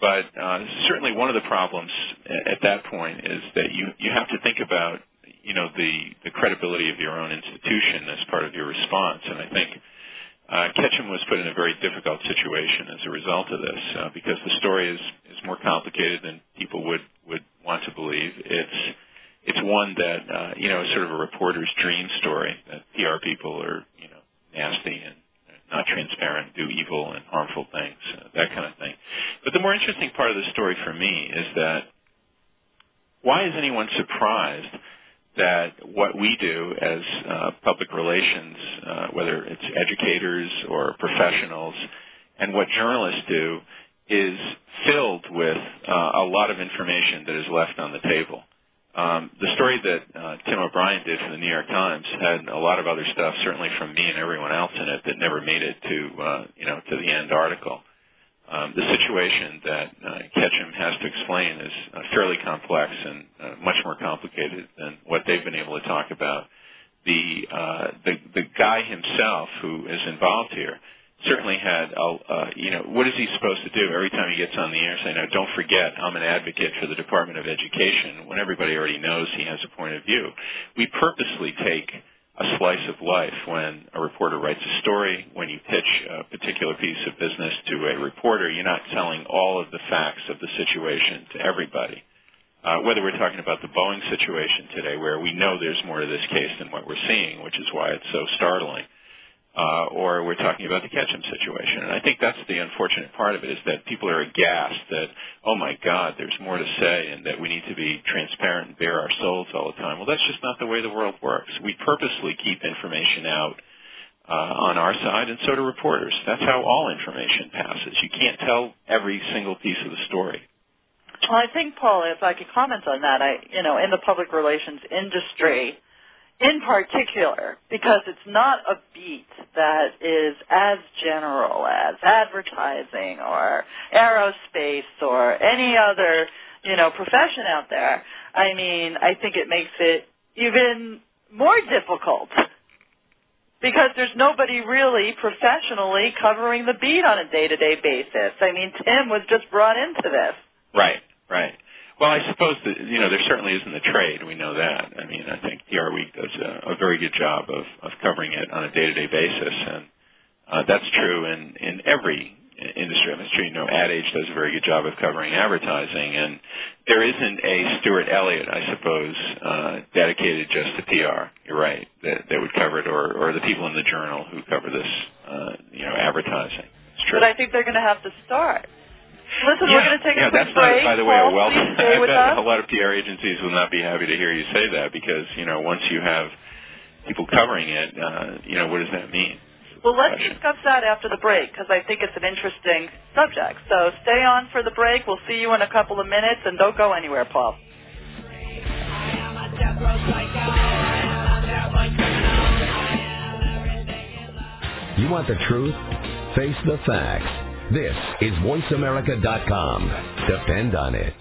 But uh, certainly one of the problems at that point is that you, you have to think about you know the, the credibility of your own institution as part of your response. And I think uh, Ketchum was put in a very difficult situation as a result of this uh, because the story is, is more complicated than people would, would want to believe. It's it's one that uh, you know is sort of a reporter's dream story that PR people are you know nasty and not transparent, do evil and harmful things, uh, that kind of thing. But the more interesting part of the story for me is that why is anyone surprised that what we do as uh, public relations, uh, whether it's educators or professionals, and what journalists do is filled with uh, a lot of information that is left on the table. Um, the story that uh, Tim O'Brien did for the New York Times had a lot of other stuff, certainly from me and everyone else in it, that never made it to uh, you know to the end article. Um, the situation that uh, Ketchum has to explain is uh, fairly complex and uh, much more complicated than what they've been able to talk about. The uh, the the guy himself who is involved here certainly had, uh, you know, what is he supposed to do every time he gets on the air saying, now don't forget, I'm an advocate for the Department of Education, when everybody already knows he has a point of view. We purposely take a slice of life when a reporter writes a story, when you pitch a particular piece of business to a reporter, you're not telling all of the facts of the situation to everybody. Uh, whether we're talking about the Boeing situation today, where we know there's more to this case than what we're seeing, which is why it's so startling, uh, or we're talking about the Ketchum situation. And I think that's the unfortunate part of it is that people are aghast that, oh my God, there's more to say and that we need to be transparent and bare our souls all the time. Well, that's just not the way the world works. We purposely keep information out uh, on our side, and so do reporters. That's how all information passes. You can't tell every single piece of the story.
Well, I think, Paul, if I could comment on that, I, you know, in the public relations industry, in particular because it's not a beat that is as general as advertising or aerospace or any other, you know, profession out there. I mean, I think it makes it even more difficult because there's nobody really professionally covering the beat on a day-to-day basis. I mean, Tim was just brought into this.
Right, right. Well, I suppose that you know there certainly isn't a trade. We know that. I mean, I think PR Week does a, a very good job of, of covering it on a day-to-day basis, and uh, that's true in in every industry. I'm sure you know Ad Age does a very good job of covering advertising, and there isn't a Stuart Elliott, I suppose, uh, dedicated just to PR. You're right that that would cover it, or or the people in the journal who cover this, uh, you know, advertising. It's true.
But I think they're going to have to start. Listen,
yeah.
we're going to take
yeah,
a quick
that's
break.
Not, by the way,
Paul,
a well.
please stay
I bet
us.
a lot of PR agencies will not be happy to hear you say that because you know once you have people covering it, uh, you know what does that mean?
Well, let's discuss that after the break because I think it's an interesting subject. So stay on for the break. We'll see you in a couple of minutes, and don't go anywhere, Paul.
You want the truth? Face the facts. This is VoiceAmerica.com. Depend on it.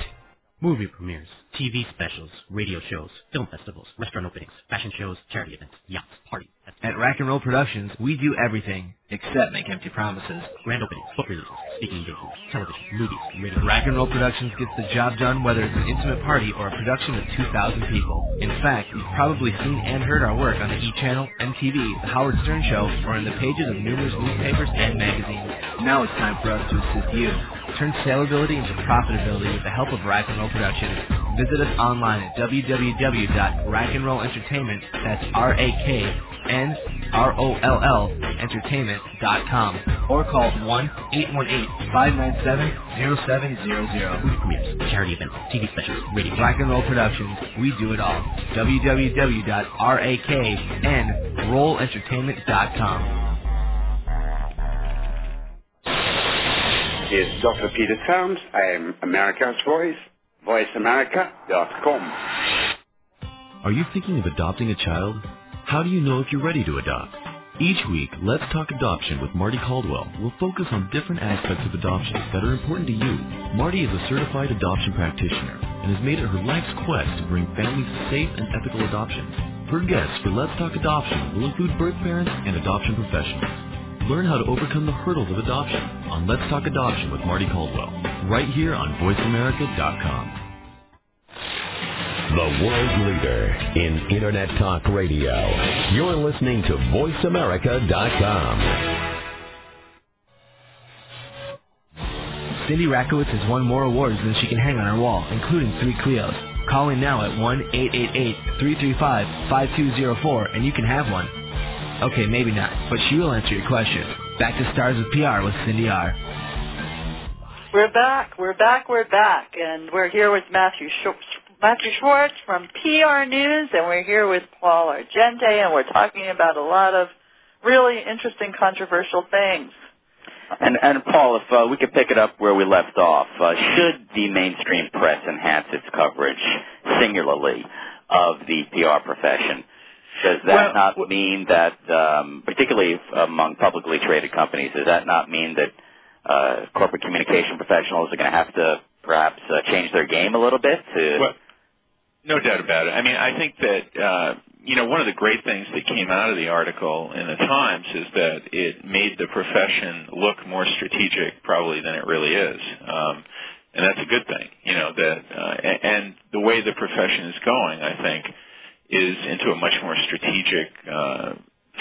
Movie premieres, TV specials, radio shows, film festivals, restaurant openings, fashion shows, charity events, yachts, parties.
At Rack and Roll Productions, we do everything except make empty promises.
Grand openings, book releases, speaking engagements, television, movies, radio.
Rack and Roll Productions gets the job done whether it's an intimate party or a production with 2,000 people. In fact, you've probably seen and heard our work on the E! Channel, MTV, The Howard Stern Show, or in the pages of numerous newspapers and magazines. Now it's time for us to assist you. Turn saleability into profitability with the help of Rack and Roll Productions. Visit us online at www.rackandrollentertainment, that's R-A-K-N-R-O-L-L, entertainment.com, or call 1-818-597-0700.
Movie premieres, charity events, TV specials, radio.
Rack and Roll Productions, we do it all. www.raknrollentertainment.com.
is Dr. Peter Towns. I am America's Voice, voiceamerica.com.
Are you thinking of adopting a child? How do you know if you're ready to adopt? Each week, Let's Talk Adoption with Marty Caldwell will focus on different aspects of adoption that are important to you. Marty is a certified adoption practitioner and has made it her life's quest to bring families safe and ethical adoptions. Her guests for Let's Talk Adoption will include birth parents and adoption professionals. Learn how to overcome the hurdles of adoption on Let's Talk Adoption with Marty Caldwell, right here on VoiceAmerica.com.
The world leader in Internet Talk Radio. You're listening to VoiceAmerica.com.
Cindy Rakowitz has won more awards than she can hang on her wall, including three Clios. Call in now at 1-888-335-5204 and you can have one. Okay, maybe not, but she will answer your question. Back to Stars of PR with Cindy R.
We're back. We're back. We're back, and we're here with Matthew Schwartz, Matthew Schwartz from PR News, and we're here with Paul Argenti, and we're talking about a lot of really interesting, controversial things.
And, and Paul, if uh, we could pick it up where we left off, uh, should the mainstream press enhance its coverage singularly of the PR profession? Does that
Well,
not mean that, um, particularly among publicly traded companies, does that not mean that uh, corporate communication professionals are going to have to perhaps uh, change their game a little bit to
Well, no doubt about it. I mean, I think that uh, you know one of the great things that came out of the article in the Times is that it made the profession look more strategic, probably than it really is, um, and that's a good thing. You know that, uh, and the way the profession is going, I think, is into a much more strategic. Uh,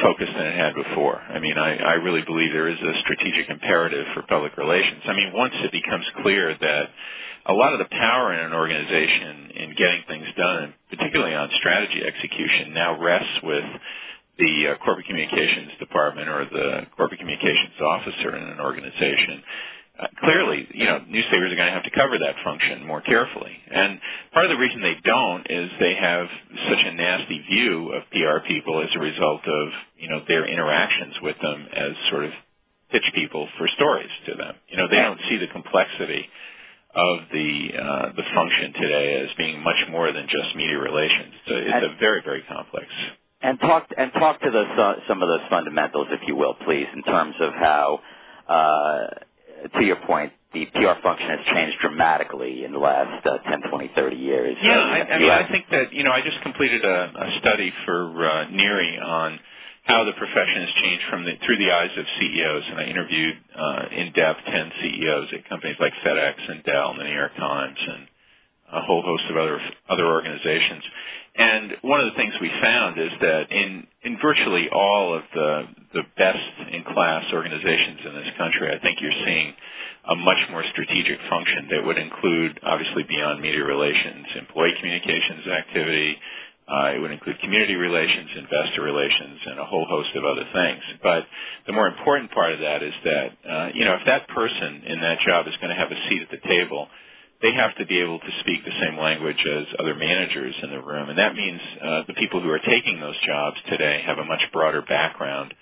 focus than it had before. I mean, I, I really believe there is a strategic imperative for public relations. I mean, once it becomes clear that a lot of the power in an organization in getting things done, particularly on strategy execution, now rests with the uh, corporate communications department or the corporate communications officer in an organization. Uh, clearly, you know, newspapers are going to have to cover that function more carefully. And part of the reason they don't is they have such a nasty view of PR people as a result of, you know, their interactions with them as sort of pitch people for stories to them. You know, they don't see the complexity of the uh, the function today as being much more than just media relations. So it's a very very complex.
And talk and talk to those uh, some of those fundamentals, if you will, please, in terms of how, uh, to your point, the PR function has changed dramatically in the last uh, 10, 20, 30 years.
Yeah, I, I mean, I think that you know, I just completed a, a study for uh, NERI on how the profession has changed from the through the eyes of CEOs, and I interviewed uh, in depth ten CEOs at companies like FedEx and Dell and the New York Times and a whole host of other other organizations. And one of the things we found is that in in virtually all of the the best in class organizations in this country, I think you're seeing a much more strategic function that would include obviously beyond media relations, employee communications activity, uh, it would include community relations, investor relations, and a whole host of other things. But the more important part of that is that, uh, you know, if that person in that job is going to have a seat at the table, they have to be able to speak the same language as other managers in the room. And that means uh, the people who are taking those jobs today have a much broader background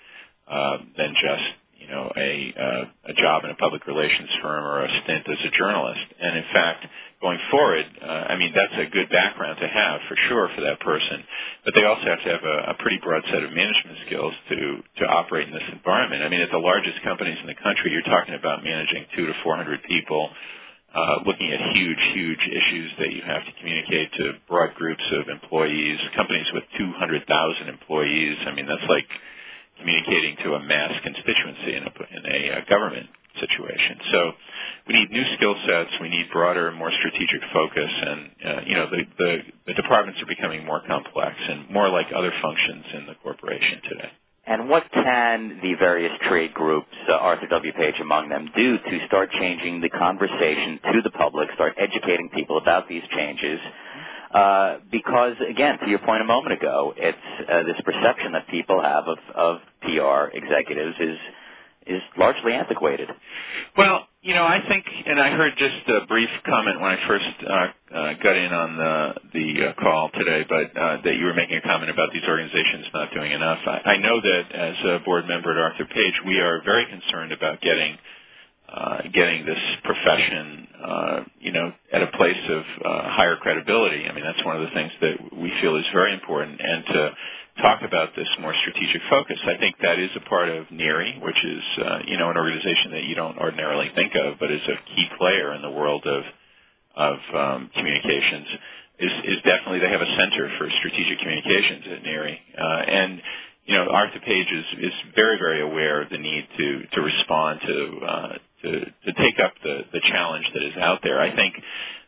uh, than just you know a uh, a job in a public relations firm or a stint as a journalist. And in fact, going forward, uh, I mean that's a good background to have for sure for that person. But they also have to have a, a pretty broad set of management skills to to operate in this environment. I mean, at the largest companies in the country, you're talking about managing two to four hundred people. Uh, looking at huge, huge issues that you have to communicate to broad groups of employees, companies with 200,000 employees. I mean, that's like communicating to a mass constituency in a, in a uh, government situation. So we need new skill sets. We need broader, more strategic focus, and uh, you know the, the the departments are becoming more complex and more like other functions in the corporation today.
And what can the various trade groups, uh, Arthur W. Page among them, do to start changing the conversation to the public, start educating people about these changes? Uh, because, again, to your point a moment ago, it's uh, this perception that people have of, of PR executives is is largely antiquated.
Well, you know, I think, and I heard just a brief comment when I first uh, uh, got in on the the uh, call today, but uh, that you were making a comment about these organizations not doing enough. I, I know that as a board member at Arthur Page, we are very concerned about getting uh, getting this profession, uh, you know, at a place of uh, higher credibility. I mean, that's one of the things that we feel is very important, and to talk about this more strategic focus. I think that is a part of NERI, which is, uh, you know, an organization that you don't ordinarily think of, but is a key player in the world of of um, communications. Is, is definitely they have a center for strategic communications at NERI, uh, and you know, Arthur Page is, is very, very aware of the need to to respond to uh, to to take up the the challenge that is out there. I think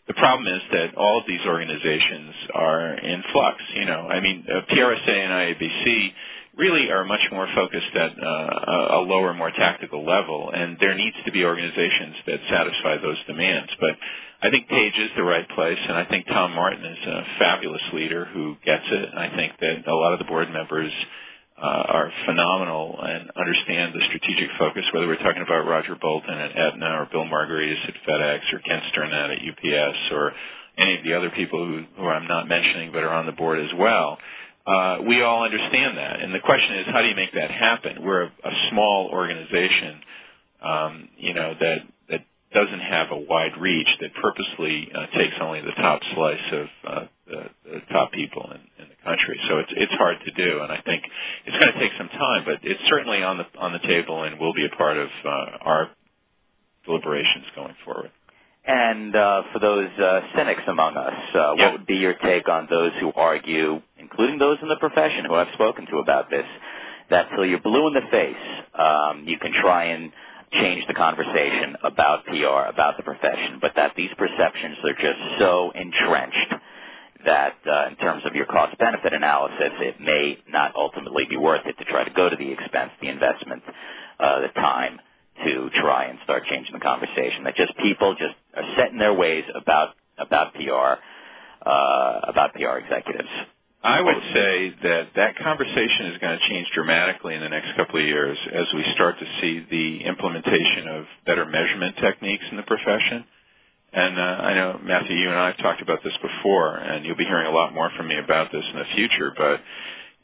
the problem is that all of these organizations are in flux. You know, I mean, uh, PRSA and IABC really are much more focused at uh, a lower, more tactical level, and there needs to be organizations that satisfy those demands. But I think Page is the right place, and I think Tom Martin is a fabulous leader who gets it. And I think that a lot of the board members uh, are phenomenal and understand the strategic focus, whether we're talking about Roger Bolton at Aetna or Bill Margaritis at FedEx or Ken Sternad at UPS or any of the other people who, who I'm not mentioning but are on the board as well. Uh, we all understand that. And the question is, how do you make that happen? We're a, a small organization um, you know, that that doesn't have a wide reach, that purposely uh, takes only the top slice of uh, the, the top people in, in the country. So it's it's hard to do, and I think it's going to take some time, but it's certainly on the on the table and will be a part of uh, our deliberations going forward.
And uh, for those uh, cynics among us, uh, what would be your take on those who argue, including those in the profession who I've spoken to about this, that till you're blue in the face, um, you can try and change the conversation about PR, about the profession, but that these perceptions are just so entrenched that uh, in terms of your cost-benefit analysis, it may not ultimately be worth it to try to go to the expense, the investment, uh, the time to try and start changing the conversation. That just people just are set in their ways about about PR, uh, about PR executives.
I would say that that conversation is going to change dramatically in the next couple of years as we start to see the implementation of better measurement techniques in the profession. And uh, I know, Matthew, you and I have talked about this before, and you'll be hearing a lot more from me about this in the future. But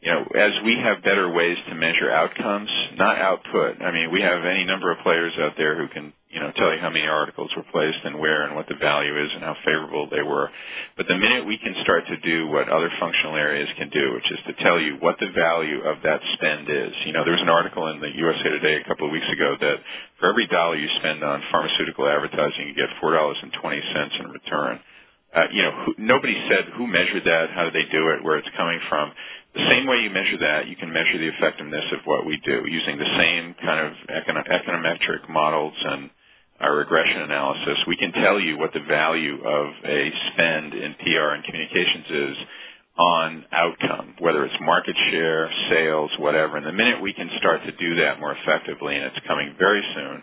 you know, as we have better ways to measure outcomes, not output. I mean, we have any number of players out there who can, you know, tell you how many articles were placed and where and what the value is and how favorable they were. But the minute we can start to do what other functional areas can do, which is to tell you what the value of that spend is. You know, there was an article in the USA Today a couple of weeks ago that for every dollar you spend on pharmaceutical advertising, you get $4.20 in return. Uh, you know, who, nobody said who measured that, how did they do it, where it's coming from. The same way you measure that, you can measure the effectiveness of what we do using the same kind of econo- econometric models and our regression analysis. We can tell you what the value of a spend in PR and communications is on outcome, whether it's market share, sales, whatever. And the minute we can start to do that more effectively, and it's coming very soon,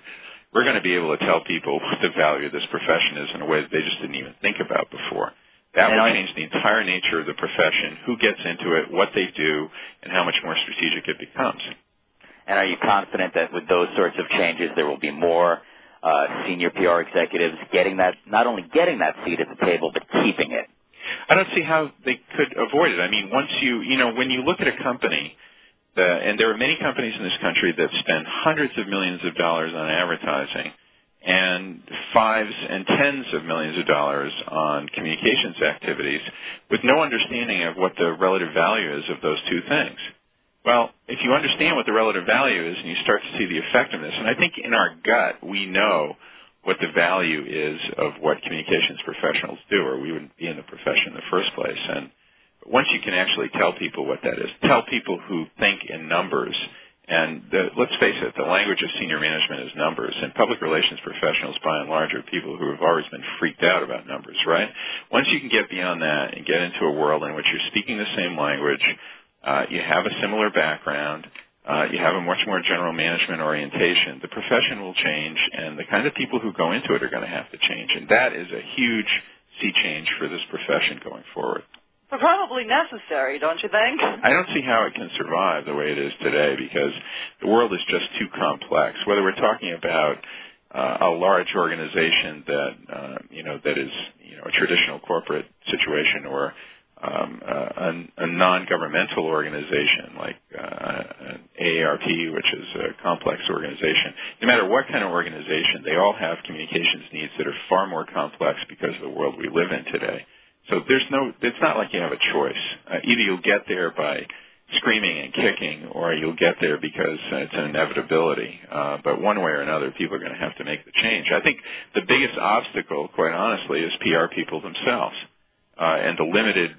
we're going to be able to tell people what the value of this profession is in a way that they just didn't even think about before. That will change the entire nature of the profession, who gets into it, what they do, and how much more strategic it becomes.
And are you confident that with those sorts of changes, there will be more uh, senior PR executives getting that, not only getting that seat at the table, but keeping it?
I don't see how they could avoid it. I mean, once you, you know, when you look at a company, uh, and there are many companies in this country that spend hundreds of millions of dollars on advertising and fives and tens of millions of dollars on communications activities with no understanding of what the relative value is of those two things. Well, if you understand what the relative value is and you start to see the effectiveness, and I think in our gut we know what the value is of what communications professionals do, or we wouldn't be in the profession in the first place. And once you can actually tell people what that is, tell people who think in numbers, and the, let's face it, the language of senior management is numbers, and public relations professionals, by and large, are people who have always been freaked out about numbers, right? Once you can get beyond that and get into a world in which you're speaking the same language, uh, you have a similar background, uh, you have a much more general management orientation, the profession will change, and the kind of people who go into it are going to have to change. And that is a huge sea change for this profession going forward.
But probably necessary, don't you think?
I don't see how it can survive the way it is today because the world is just too complex. Whether we're talking about uh, a large organization that uh, you know that is you know a traditional corporate situation or um, a, a non-governmental organization like uh, AARP, which is a complex organization. No matter what kind of organization, they all have communications needs that are far more complex because of the world we live in today. So there's no, it's not like you have a choice. Uh, either you'll get there by screaming and kicking, or you'll get there because uh, it's an inevitability. Uh, but one way or another, people are going to have to make the change. I think the biggest obstacle, quite honestly, is PR people themselves uh, and the limited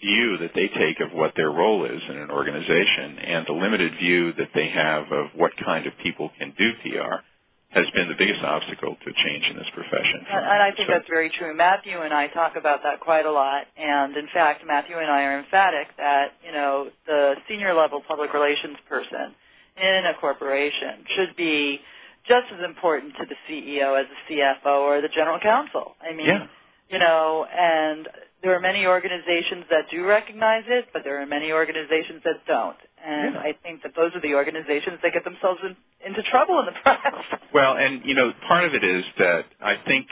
view that they take of what their role is in an organization and the limited view that they have of what kind of people can do PR has been the biggest obstacle to change in this profession.
And I think that's very true. Matthew and I talk about that quite a lot. And in fact, Matthew and I are emphatic that, you know, the senior level public relations person in a corporation should be just as important to the CEO as the CFO or the general counsel. I mean,
Yeah.
you know, and there are many organizations that do recognize it, but there are many organizations that don't. And
Yeah.
I think that those are the organizations that get themselves in, into trouble in the press.
Well, and you know, part of it is that I think,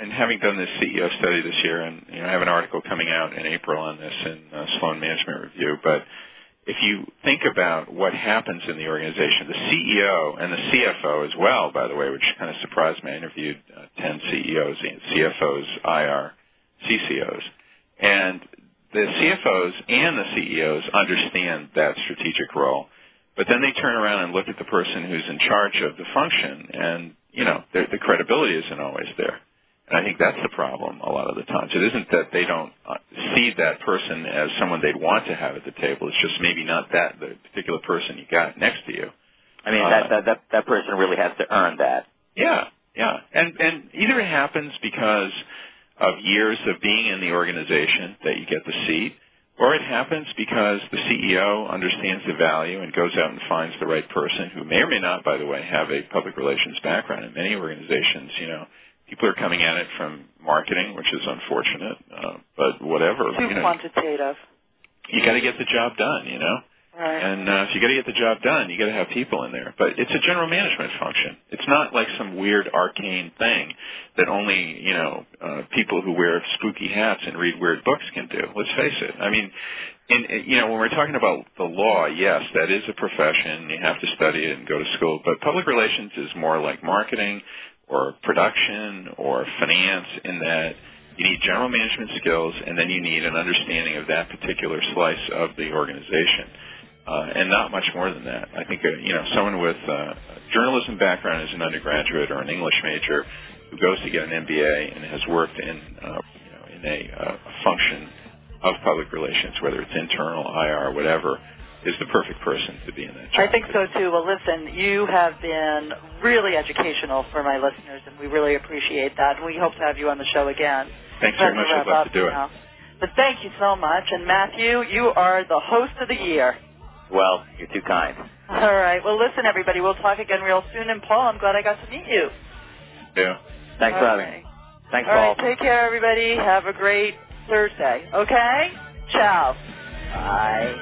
and having done this CEO study this year, and you know, I have an article coming out in April on this in uh, Sloan Management Review, but if you think about what happens in the organization, the CEO and the CFO as well, by the way, which kind of surprised me. I interviewed uh, 10 CEOs, CFOs, IR, CCOs. And the CFOs and the CEOs understand that strategic role. But then they turn around and look at the person who's in charge of the function, and, you know, the credibility isn't always there. And I think that's the problem a lot of the times. It isn't that they don't uh, see that person as someone they'd want to have at the table. It's just maybe not that the particular person you got next to you.
I mean,
Uh,
that, that that that person really has to earn that.
Yeah, yeah. And and either it happens because of years of being in the organization that you get the seat, or it happens because the CEO understands the value and goes out and finds the right person who may or may not, by the way, have a public relations background. In many organizations, you know, people are coming at it from marketing, which is unfortunate, uh, but whatever.
Too
you know,
quantitative.
you got to get the job done, you know.
Right.
And uh, if you got to get the job done, you got to have people in there. But it's a general management function. It's not like some weird arcane thing that only you know uh, people who wear spooky hats and read weird books can do. Let's face it. I mean, in you know when we're talking about the law, yes, that is a profession. You have to study it and go to school. But public relations is more like marketing or production or finance in that you need general management skills and then you need an understanding of that particular slice of the organization uh, and not much more than that. I think uh, you know someone with uh, a journalism background as an undergraduate or an English major who goes to get an MBA and has worked in uh, you know in a, uh, function of public relations, whether it's internal, IR, whatever, is the perfect person to be in that job.
I think so too. Well, listen, you have been really educational for my listeners, and we really appreciate that. And we hope to have you on the show again.
Thanks very much. I'd love to do it.
now. But thank you so much. And Matthew, you are the host of the year.
Well, you're too kind.
All right. Well, listen, everybody. We'll talk again real soon. And Paul, I'm glad I got to meet you.
Yeah.
Thanks
All
for having
right.
me. Thanks,
All
Paul.
right. Take care, everybody. Have a great Thursday. Okay? Ciao.
Bye.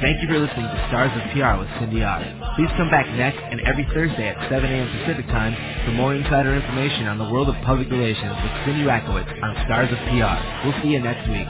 Thank you for listening to Stars of PR with Cindy Otter. Please come back next and every Thursday at 7 a.m. Pacific Time for more insider information on the world of public relations with Cindy Rakowitz on Stars of PR. We'll see you next week.